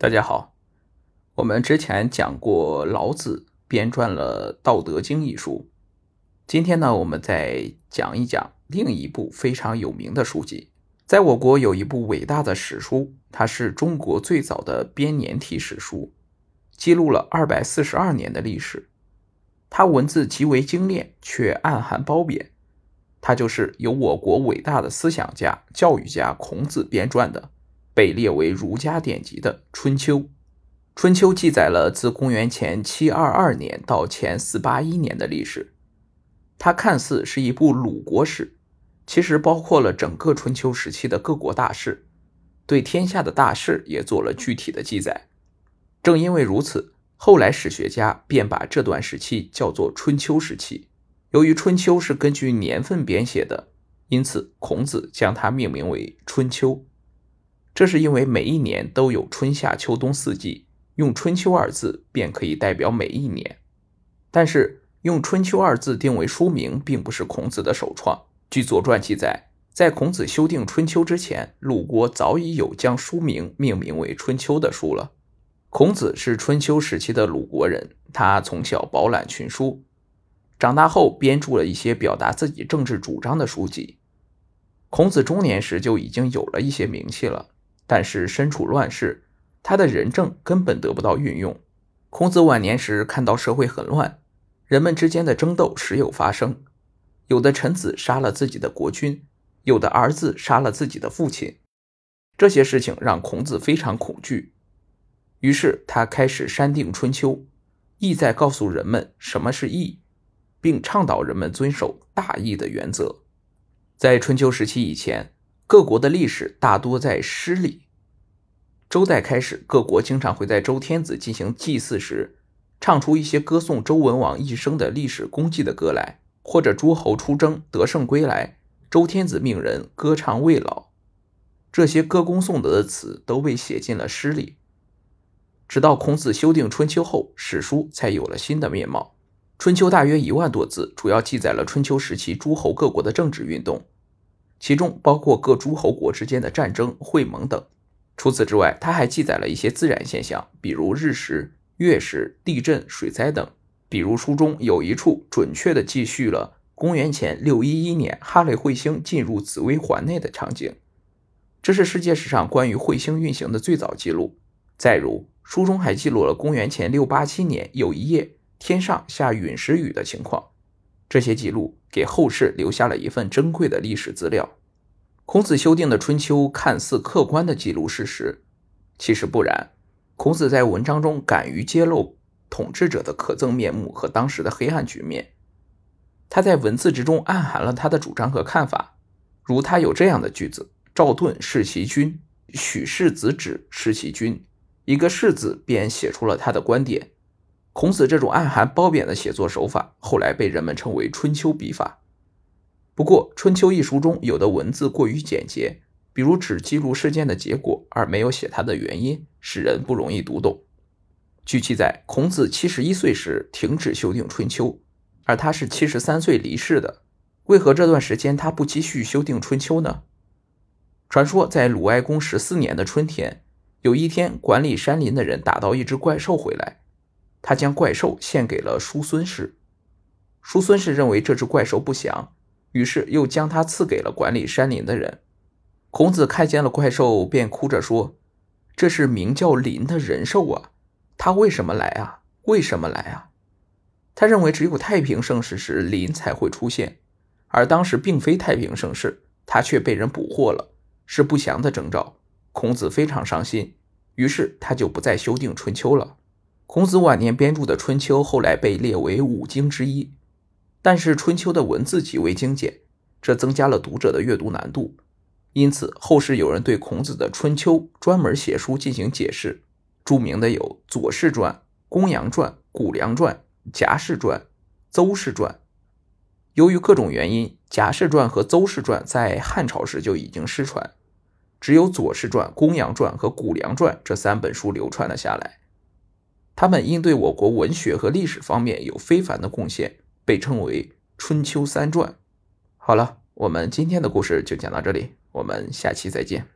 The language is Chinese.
大家好，我们之前讲过老子编撰了《道德经》一书，今天呢，我们再讲一讲另一部非常有名的书籍。在我国有一部伟大的史书，它是中国最早的编年体史书，记录了二百四十二年的历史。它文字极为精炼，却暗含褒贬。它就是由我国伟大的思想家、教育家孔子编撰的。被列为儒家典籍的《春秋》，《春秋》记载了自公元前七二二年到前四八一年的历史。它看似是一部鲁国史，其实包括了整个春秋时期的各国大事，对天下的大事也做了具体的记载。正因为如此，后来史学家便把这段时期叫做春秋时期。由于《春秋》是根据年份编写的，因此孔子将它命名为《春秋》。这是因为每一年都有春夏秋冬四季，用“春秋”二字便可以代表每一年。但是用“春秋”二字定为书名，并不是孔子的首创。据《左传》记载，在孔子修订《春秋》之前，鲁国早已有将书名命名为《春秋》的书了。孔子是春秋时期的鲁国人，他从小饱览群书，长大后编著了一些表达自己政治主张的书籍。孔子中年时就已经有了一些名气了。但是身处乱世，他的仁政根本得不到运用。孔子晚年时看到社会很乱，人们之间的争斗时有发生，有的臣子杀了自己的国君，有的儿子杀了自己的父亲，这些事情让孔子非常恐惧。于是他开始删定《春秋》，意在告诉人们什么是义，并倡导人们遵守大义的原则。在春秋时期以前。各国的历史大多在诗里。周代开始，各国经常会在周天子进行祭祀时，唱出一些歌颂周文王一生的历史功绩的歌来，或者诸侯出征得胜归来，周天子命人歌唱慰劳。这些歌功颂德的词都被写进了诗里。直到孔子修订《春秋》后，史书才有了新的面貌。《春秋》大约一万多字，主要记载了春秋时期诸侯各国的政治运动。其中包括各诸侯国之间的战争、会盟等。除此之外，它还记载了一些自然现象，比如日食、月食、地震、水灾等。比如书中有一处准确地记叙了公元前六一一年哈雷彗星进入紫微环内的场景，这是世界史上关于彗星运行的最早记录。再如，书中还记录了公元前六八七年有一夜天上下陨石雨的情况。这些记录给后世留下了一份珍贵的历史资料。孔子修订的《春秋》看似客观的记录事实，其实不然。孔子在文章中敢于揭露统治者的可憎面目和当时的黑暗局面。他在文字之中暗含了他的主张和看法，如他有这样的句子：“赵盾弑其君，许氏子止弑其君。”一个“弑”字便写出了他的观点。孔子这种暗含褒贬的写作手法，后来被人们称为“春秋笔法”。不过，《春秋》一书中有的文字过于简洁，比如只记录事件的结果，而没有写它的原因，使人不容易读懂。据记载，孔子七十一岁时停止修订《春秋》，而他是七十三岁离世的。为何这段时间他不继续修订《春秋》呢？传说在鲁哀公十四年的春天，有一天管理山林的人打到一只怪兽回来。他将怪兽献给了叔孙氏，叔孙氏认为这只怪兽不祥，于是又将它赐给了管理山林的人。孔子看见了怪兽，便哭着说：“这是名叫林的人兽啊，他为什么来啊？为什么来啊？”他认为只有太平盛世时林才会出现，而当时并非太平盛世，他却被人捕获了，是不祥的征兆。孔子非常伤心，于是他就不再修订《春秋》了。孔子晚年编著的《春秋》后来被列为五经之一，但是《春秋》的文字极为精简，这增加了读者的阅读难度。因此，后世有人对孔子的《春秋》专门写书进行解释，著名的有《左氏传》《公羊传》《谷梁传》《贾氏传》《邹氏传》。由于各种原因，《贾氏传》和《邹氏传》在汉朝时就已经失传，只有《左氏传》《公羊传》和《谷梁传》这三本书流传了下来。他们应对我国文学和历史方面有非凡的贡献，被称为“春秋三传”。好了，我们今天的故事就讲到这里，我们下期再见。